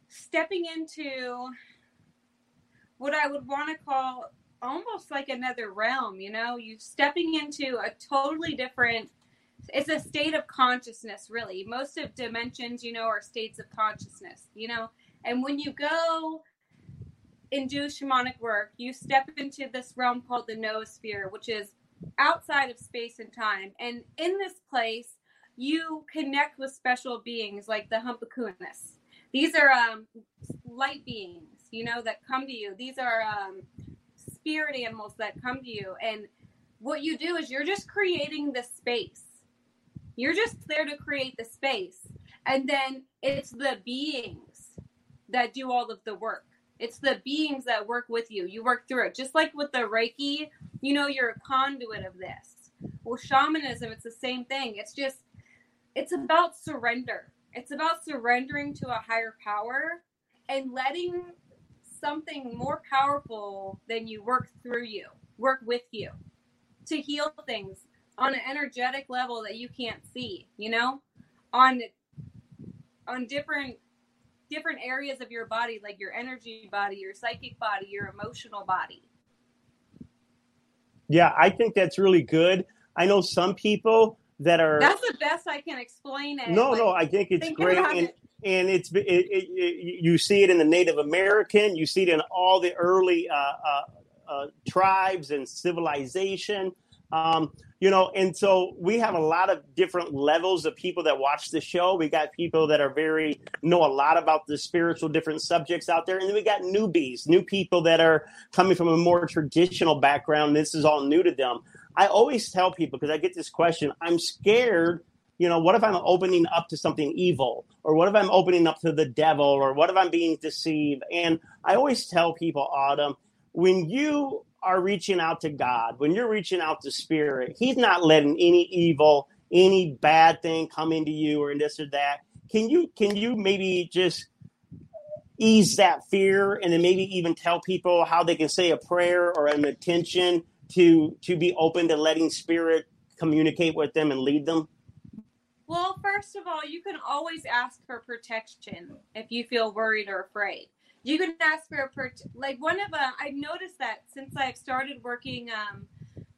stepping into what I would want to call almost like another realm, you know, you stepping into a totally different it's a state of consciousness really. Most of dimensions, you know, are states of consciousness, you know. And when you go and do shamanic work, you step into this realm called the noosphere, which is outside of space and time. And in this place, you connect with special beings like the Humpakunas. These are um, light beings, you know, that come to you. These are um, spirit animals that come to you. And what you do is you're just creating the space. You're just there to create the space. And then it's the beings that do all of the work. It's the beings that work with you. You work through it. Just like with the Reiki, you know, you're a conduit of this. Well, shamanism, it's the same thing. It's just, it's about surrender. It's about surrendering to a higher power and letting something more powerful than you work through you, work with you to heal things on an energetic level that you can't see, you know? On on different different areas of your body like your energy body, your psychic body, your emotional body. Yeah, I think that's really good. I know some people that are That's the best I can explain it. No, like, no, I think it's great and it and it's it, it, it, you see it in the Native American, you see it in all the early uh, uh, uh, tribes and civilization. Um, you know, and so we have a lot of different levels of people that watch the show. We got people that are very know a lot about the spiritual different subjects out there, and then we got newbies, new people that are coming from a more traditional background. This is all new to them. I always tell people because I get this question, I'm scared you know, what if I'm opening up to something evil? Or what if I'm opening up to the devil? Or what if I'm being deceived? And I always tell people, Autumn, when you are reaching out to God, when you're reaching out to spirit, He's not letting any evil, any bad thing come into you or in this or that. Can you can you maybe just ease that fear and then maybe even tell people how they can say a prayer or an intention to to be open to letting spirit communicate with them and lead them? Well, first of all, you can always ask for protection if you feel worried or afraid. You can ask for a per- like one of uh, I've noticed that since I've started working um,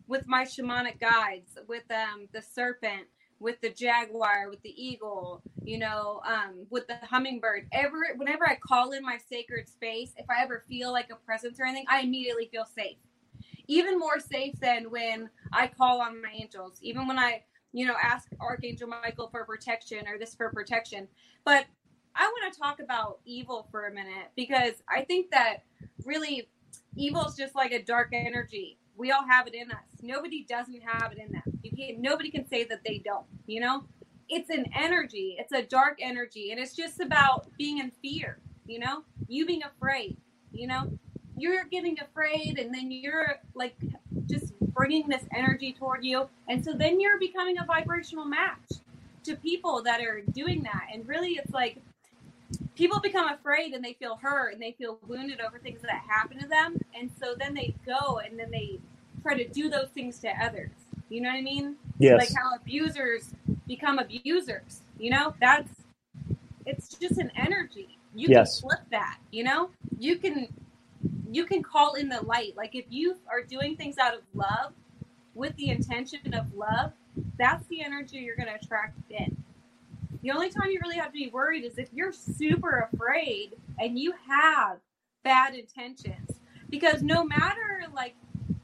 with my shamanic guides, with um, the serpent, with the jaguar, with the eagle, you know, um, with the hummingbird. Ever, whenever I call in my sacred space, if I ever feel like a presence or anything, I immediately feel safe. Even more safe than when I call on my angels. Even when I you know, ask Archangel Michael for protection or this for protection. But I want to talk about evil for a minute because I think that really evil is just like a dark energy. We all have it in us. Nobody doesn't have it in them. You can't, nobody can say that they don't, you know? It's an energy. It's a dark energy and it's just about being in fear, you know? You being afraid, you know? You're getting afraid and then you're like just bringing this energy toward you. And so then you're becoming a vibrational match to people that are doing that. And really, it's like people become afraid and they feel hurt and they feel wounded over things that happen to them. And so then they go and then they try to do those things to others. You know what I mean? Yes. Like how abusers become abusers. You know, that's it's just an energy. You yes. can flip that, you know? You can you can call in the light. Like if you are doing things out of love with the intention of love, that's the energy you're going to attract in. The only time you really have to be worried is if you're super afraid and you have bad intentions. Because no matter like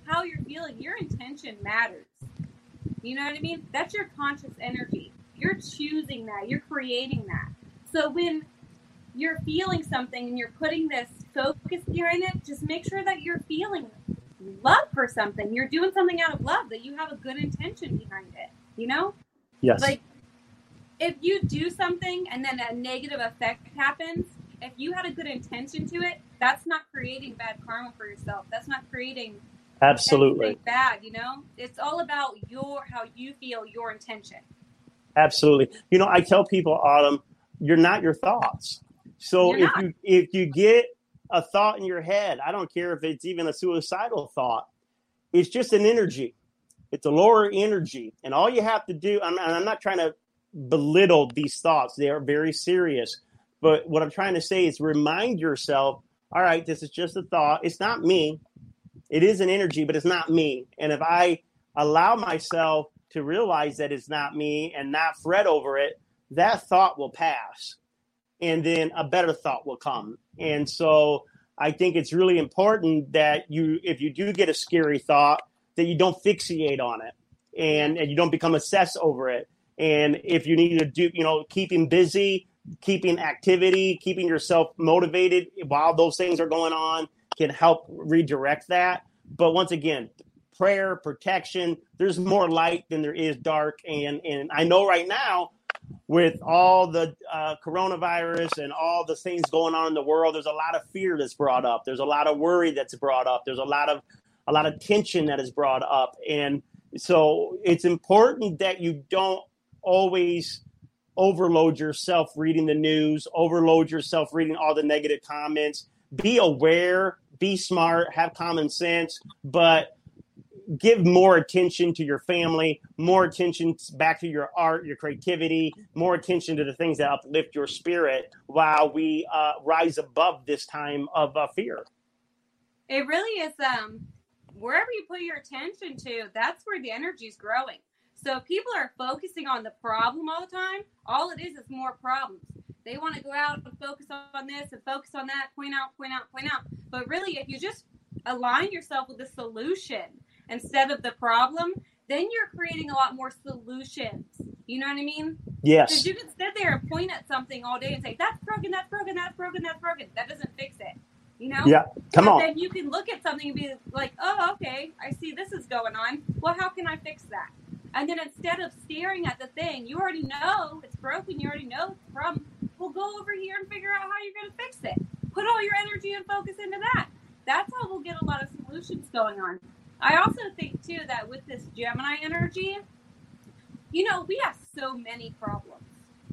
how you're feeling, your intention matters. You know what I mean? That's your conscious energy. You're choosing that. You're creating that. So when you're feeling something and you're putting this focus behind it, just make sure that you're feeling love for something. You're doing something out of love, that you have a good intention behind it, you know? Yes. Like, if you do something and then a negative effect happens, if you had a good intention to it, that's not creating bad karma for yourself. That's not creating absolutely bad. You know, it's all about your how you feel, your intention. Absolutely. You know, I tell people, Autumn, you're not your thoughts. So You're if not. you if you get a thought in your head, I don't care if it's even a suicidal thought, it's just an energy. It's a lower energy, and all you have to do. I'm, I'm not trying to belittle these thoughts. They are very serious. But what I'm trying to say is remind yourself, all right, this is just a thought. It's not me. It is an energy, but it's not me. And if I allow myself to realize that it's not me and not fret over it, that thought will pass. And then a better thought will come. And so I think it's really important that you, if you do get a scary thought, that you don't fixate on it and, and you don't become obsessed over it. And if you need to do, you know, keeping busy, keeping activity, keeping yourself motivated while those things are going on can help redirect that. But once again, prayer, protection, there's more light than there is dark. And, and I know right now, with all the uh, coronavirus and all the things going on in the world, there's a lot of fear that's brought up. There's a lot of worry that's brought up. There's a lot of a lot of tension that is brought up, and so it's important that you don't always overload yourself reading the news, overload yourself reading all the negative comments. Be aware, be smart, have common sense, but give more attention to your family, more attention back to your art, your creativity, more attention to the things that uplift your spirit while we uh, rise above this time of uh, fear. It really is. Um, wherever you put your attention to, that's where the energy is growing. So if people are focusing on the problem all the time, all it is is more problems. They want to go out and focus on this and focus on that, point out, point out, point out. But really, if you just align yourself with the solution instead of the problem, then you're creating a lot more solutions. You know what I mean? Yes. Because you can sit there and point at something all day and say, that's broken, that's broken, that's broken, that's broken. That doesn't fix it. You know? Yeah. Come but on. Then you can look at something and be like, oh, okay, I see this is going on. Well, how can I fix that? And then instead of staring at the thing, you already know it's broken, you already know it's from, well, go over here and figure out how you're going to fix it. Put all your energy and focus into that. That's how we'll get a lot of solutions going on. I also think, too, that with this Gemini energy, you know, we have so many problems.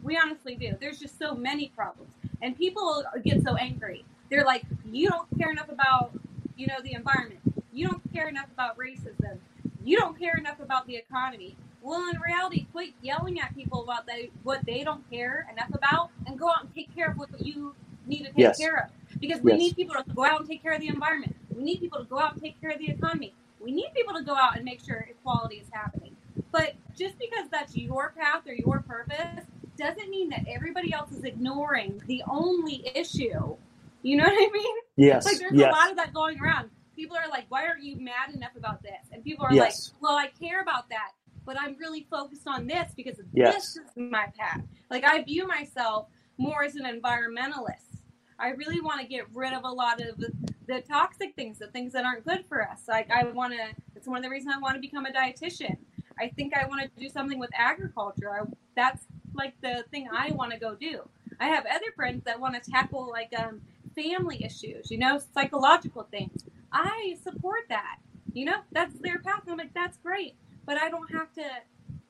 We honestly do. There's just so many problems. And people get so angry. They're like, you don't care enough about, you know, the environment. You don't care enough about racism you don't care enough about the economy. Well, in reality, quit yelling at people about they, what they don't care enough about and go out and take care of what you need to take Yes. care of. Because we Yes. need people to go out and take care of the environment. We need people to go out and take care of the economy. We need people to go out and make sure equality is happening. But just because that's your path or your purpose doesn't mean that everybody else is ignoring the only issue. You know what I mean? Yes, Like there's yes. a lot of that going around. People are like, why aren't you mad enough about this? And people are Yes. like, well, I care about that, but I'm really focused on this because Yes. this is my path. Like I view myself more as an environmentalist. I really want to get rid of a lot of the, toxic things, the things that aren't good for us. Like I want to. It's one of the reasons I want to become a dietitian. I think I want to do something with agriculture. I, that's like the thing I want to go do. I have other friends that want to tackle like um, family issues, you know, psychological things. I support that. You know, that's their path. I'm like, that's great, but I don't have to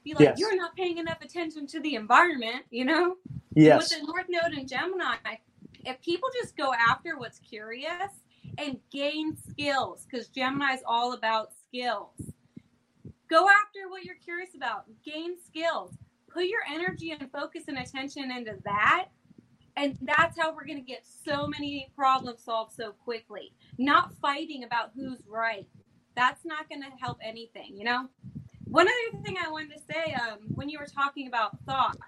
be like, Yes. you're not paying enough attention to the environment. You know. Yes. With the North Node and Gemini, if people just go after what's curious and gain skills, because Gemini is all about skills. Go after what you're curious about. Gain skills. Put your energy and focus and attention into that. And that's how we're going to get so many problems solved so quickly. Not fighting about who's right. That's not going to help anything, you know? One other thing I wanted to say um, when you were talking about thoughts,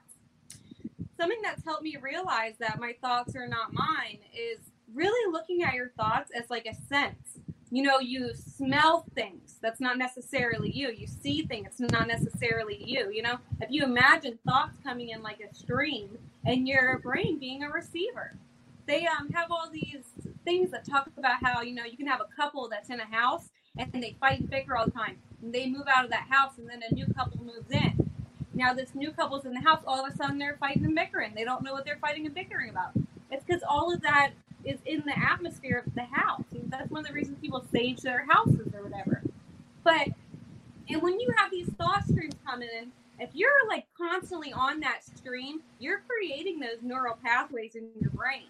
something that's helped me realize that my thoughts are not mine is really looking at your thoughts as like a sense. You know, you smell things, that's not necessarily you. You see things, it's not necessarily you. You know, if you imagine thoughts coming in like a stream and your brain being a receiver, they um, have all these things that talk about how, you know, you can have a couple that's in a house and they fight and bicker all the time. And they move out of that house and then a new couple moves in. Now this new couple's in the house, all of a sudden they're fighting and bickering. They don't know what they're fighting and bickering about. It's because all of that is in the atmosphere of the house. And that's one of the reasons people sage their houses or whatever. But and when you have these thought streams coming in, if you're like constantly on that screen, you're creating those neural pathways in your brain.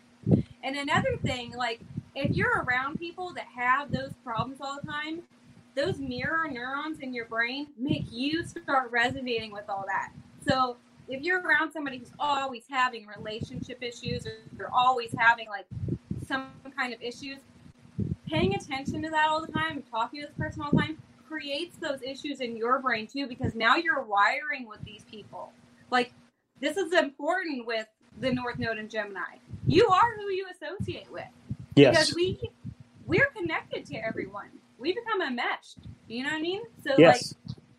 And another thing, like if you're around people that have those problems all the time, those mirror neurons in your brain make you start resonating with all that. So if you're around somebody who's always having relationship issues or you're always having like some kind of issues, paying attention to that all the time and talking to this person all the time creates those issues in your brain too because now you're wiring with these people. Like this is important with the North Node and Gemini. You are who you associate with. Yes. Because we we're connected to everyone. We become enmeshed. You know what I mean? So Yes.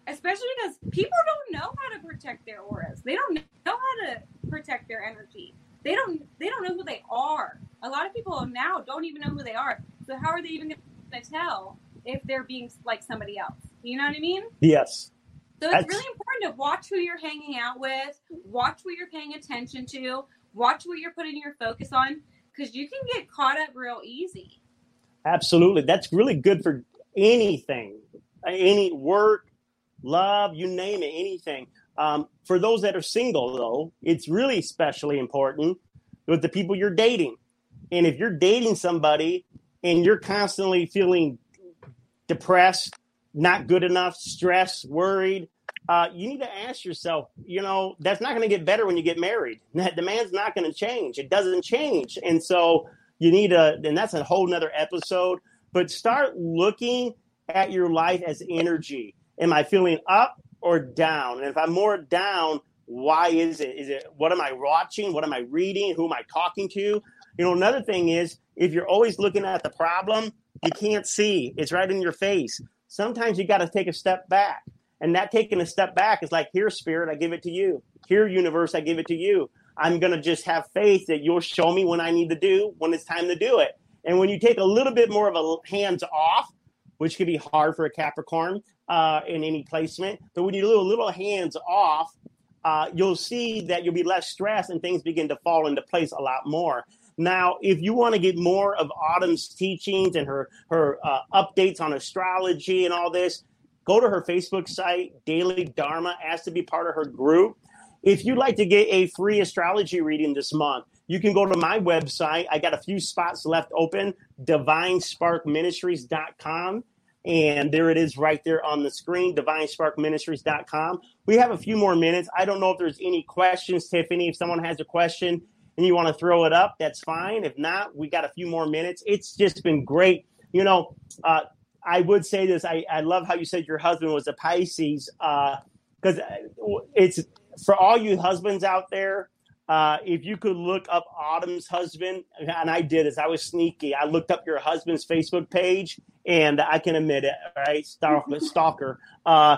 like especially because people don't know how to protect their auras. They don't know how to protect their energy. They don't they don't know who they are. A lot of people now don't even know who they are. So how are they even going to tell if they're being like somebody else? You know what I mean? Yes. So it's That's- really important to watch who you're hanging out with, watch what you're paying attention to, watch what you're putting your focus on, because you can get caught up real easy. Absolutely. That's really good for anything, any work, love, you name it, anything. Um, for those that are single, though, it's really especially important with the people you're dating. And if you're dating somebody and you're constantly feeling depressed, not good enough, stressed, worried, uh, you need to ask yourself, you know, that's not going to get better when you get married. The man's not going to change. It doesn't change. And so you need to, and that's a whole nother episode, but start looking at your life as energy. Am I feeling up or down? And if I'm more down, why is it? Is it what am I watching? What am I reading? Who am I talking to? You know, another thing is if you're always looking at the problem, you can't see. It's right in your face. Sometimes you got to take a step back. And that taking a step back is like, here, spirit, I give it to you. Here, universe, I give it to you. I'm going to just have faith that you'll show me when I need to do, when it's time to do it. And when you take a little bit more of a hands off, which can be hard for a Capricorn uh, in any placement, but when you do a little hands off, uh, you'll see that you'll be less stressed and things begin to fall into place a lot more. Now, if you want to get more of Autumn's teachings and her her uh, updates on astrology and all this, go to her Facebook site, Daily Dharma, ask to be part of her group. If you'd like to get a free astrology reading this month, you can go to my website. I got a few spots left open, divinesparkministries.com. And there it is right there on the screen, divinesparkministries.com. We have a few more minutes. I don't know if there's any questions, Tiffany. If someone has a question and you want to throw it up, that's fine. If not, we got a few more minutes. It's just been great. You know, uh, I would say this. I, I love how you said your husband was a Pisces because it's for all you husbands out there. Uh, if you could look up Autumn's husband, and I did this, I was sneaky. I looked up your husband's Facebook page, and I can admit it, right? Stalker. stalker. Uh,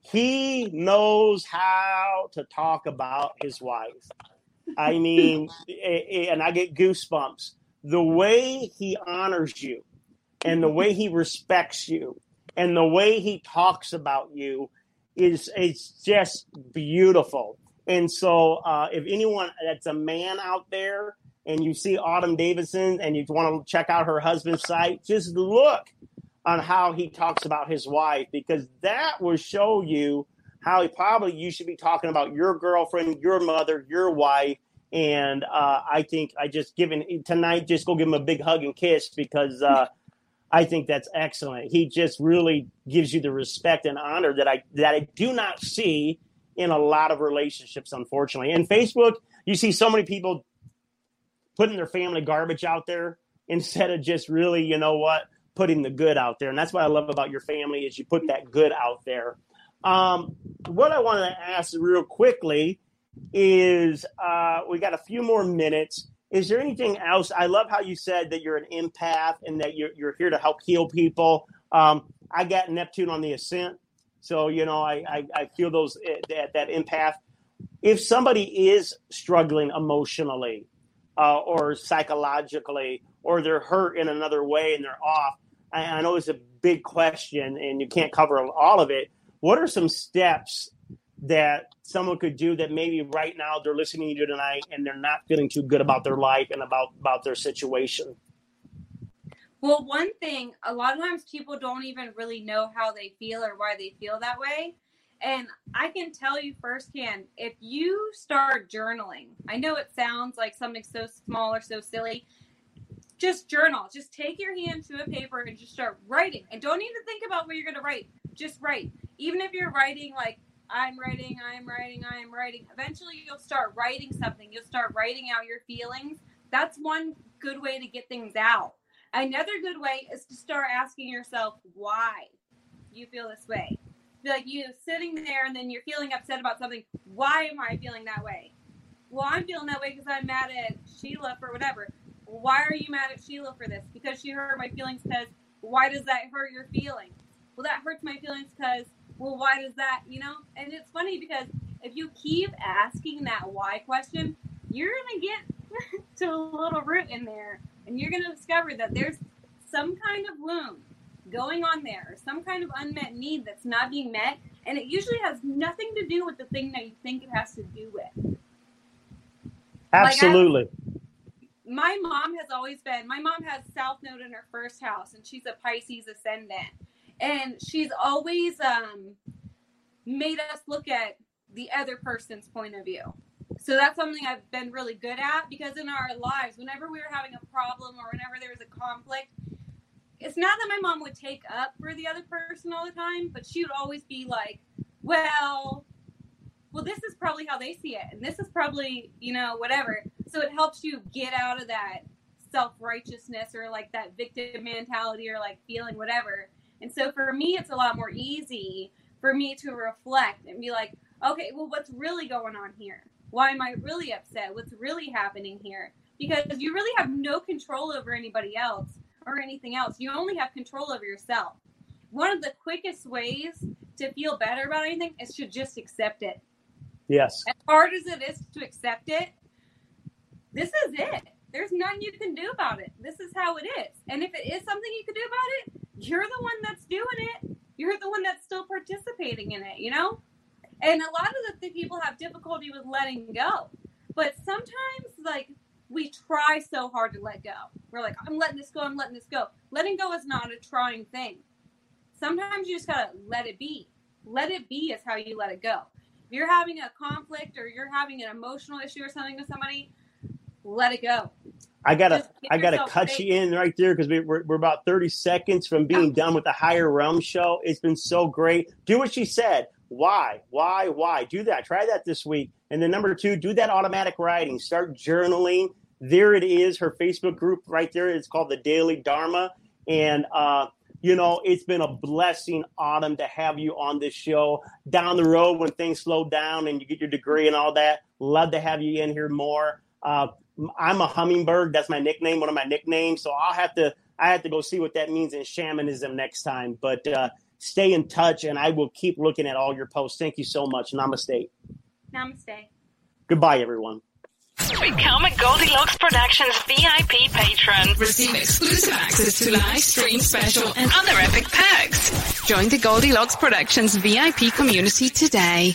he knows how to talk about his wife. I mean, and I get goosebumps. The way he honors you, and the way he respects you, and the way he talks about you is it's just beautiful. And so, uh, if anyone that's a man out there and you see Autumn Davidson and you want to check out her husband's site, just look on how he talks about his wife because that will show you he probably you should be talking about your girlfriend, your mother, your wife. And uh, I think I just given tonight, just go give him a big hug and kiss because uh, I think that's excellent. He just really gives you the respect and honor that I that I do not see in a lot of relationships, unfortunately. And Facebook, you see so many people putting their family garbage out there instead of just really, you know what, putting the good out there. And that's what I love about your family is you put that good out there. Um, what I want to ask real quickly is uh, we got a few more minutes. Is there anything else? I love how you said that you're an empath and that you're, you're here to help heal people. Um, I got Neptune on the ascent. So, you know, I, I, I feel those that, that empath. If somebody is struggling emotionally uh, or psychologically, or they're hurt in another way and they're off, I, I know it's a big question and you can't cover all of it. What are some steps that someone could do that maybe right now they're listening to you tonight and they're not feeling too good about their life and about, about their situation? Well, one thing, a lot of times people don't even really know how they feel or why they feel that way. And I can tell you firsthand, if you start journaling, I know it sounds like something so small or so silly. Just journal. Just take your hand to a paper and just start writing. And don't even think about what you're going to write. Just write. Even if you're writing like I'm writing, I'm writing, I'm writing. Eventually, you'll start writing something. You'll start writing out your feelings. That's one good way to get things out. Another good way is to start asking yourself why you feel this way. Like you sitting there and then you're feeling upset about something. Why am I feeling that way? Well, I'm feeling that way because I'm mad at Sheila for whatever. Why are you mad at Sheila for this? Because she hurt my feelings. Because why does that hurt your feelings? Well, that hurts my feelings because well, why does that, you know? And it's funny because if you keep asking that why question, you're going to get to a little root in there and you're going to discover that there's some kind of wound going on there, some kind of unmet need that's not being met. And it usually has nothing to do with the thing that you think it has to do with. Absolutely. Like my mom has always been, my mom has South Node in her first house, and she's a Pisces ascendant and she's always um, made us look at the other person's point of view. So that's something I've been really good at because in our lives, whenever we were having a problem or whenever there was a conflict, it's not that my mom would take up for the other person all the time, but she would always be like, well, well, this is probably how they see it. And this is probably, you know, whatever. So it helps you get out of that self righteousness or like that victim mentality or like feeling whatever and so for me, it's a lot more easy for me to reflect and be like, okay, well, what's really going on here? Why am I really upset? What's really happening here? Because you really have no control over anybody else or anything else. You only have control over yourself. One of the quickest ways to feel better about anything is to just accept it. Yes. As hard as it is to accept it, this is it. There's nothing you can do about it. This is how it is. And if it is something you can do about it, you're the one that's doing it. You're the one that's still participating in it, you know? And a lot of the people have difficulty with letting go. But sometimes, like, we try so hard to let go. We're like, I'm letting this go, I'm letting this go. Letting go is not a trying thing. Sometimes you just gotta let it be. Let it be is how you let it go. If you're having a conflict or you're having an emotional issue or something with somebody, let it go. I gotta, I gotta cut you in right there because we, are we're about thirty seconds from being done with the Higher Realm show. It's been so great. Do what she said. Why, why, why? Do that. Try that this week. And then number two, do that automatic writing. Start journaling. There it is. Her Facebook group right there. It's called the Daily Dharma. And uh, you know, it's been a blessing, Autumn, to have you on this show. Down the road, when things slow down and you get your degree and all that, love to have you in here more. Uh, I'm a hummingbird. That's my nickname, one of my nicknames. So I'll have to I have to go see what that means in shamanism next time. But uh, stay in touch, and I will keep looking at all your posts. Thank you so much. Namaste. Namaste. Goodbye, everyone. Become a Goldilocks Productions VIP patron. Receive exclusive access to live stream special and other epic perks. Join the Goldilocks Productions VIP community today.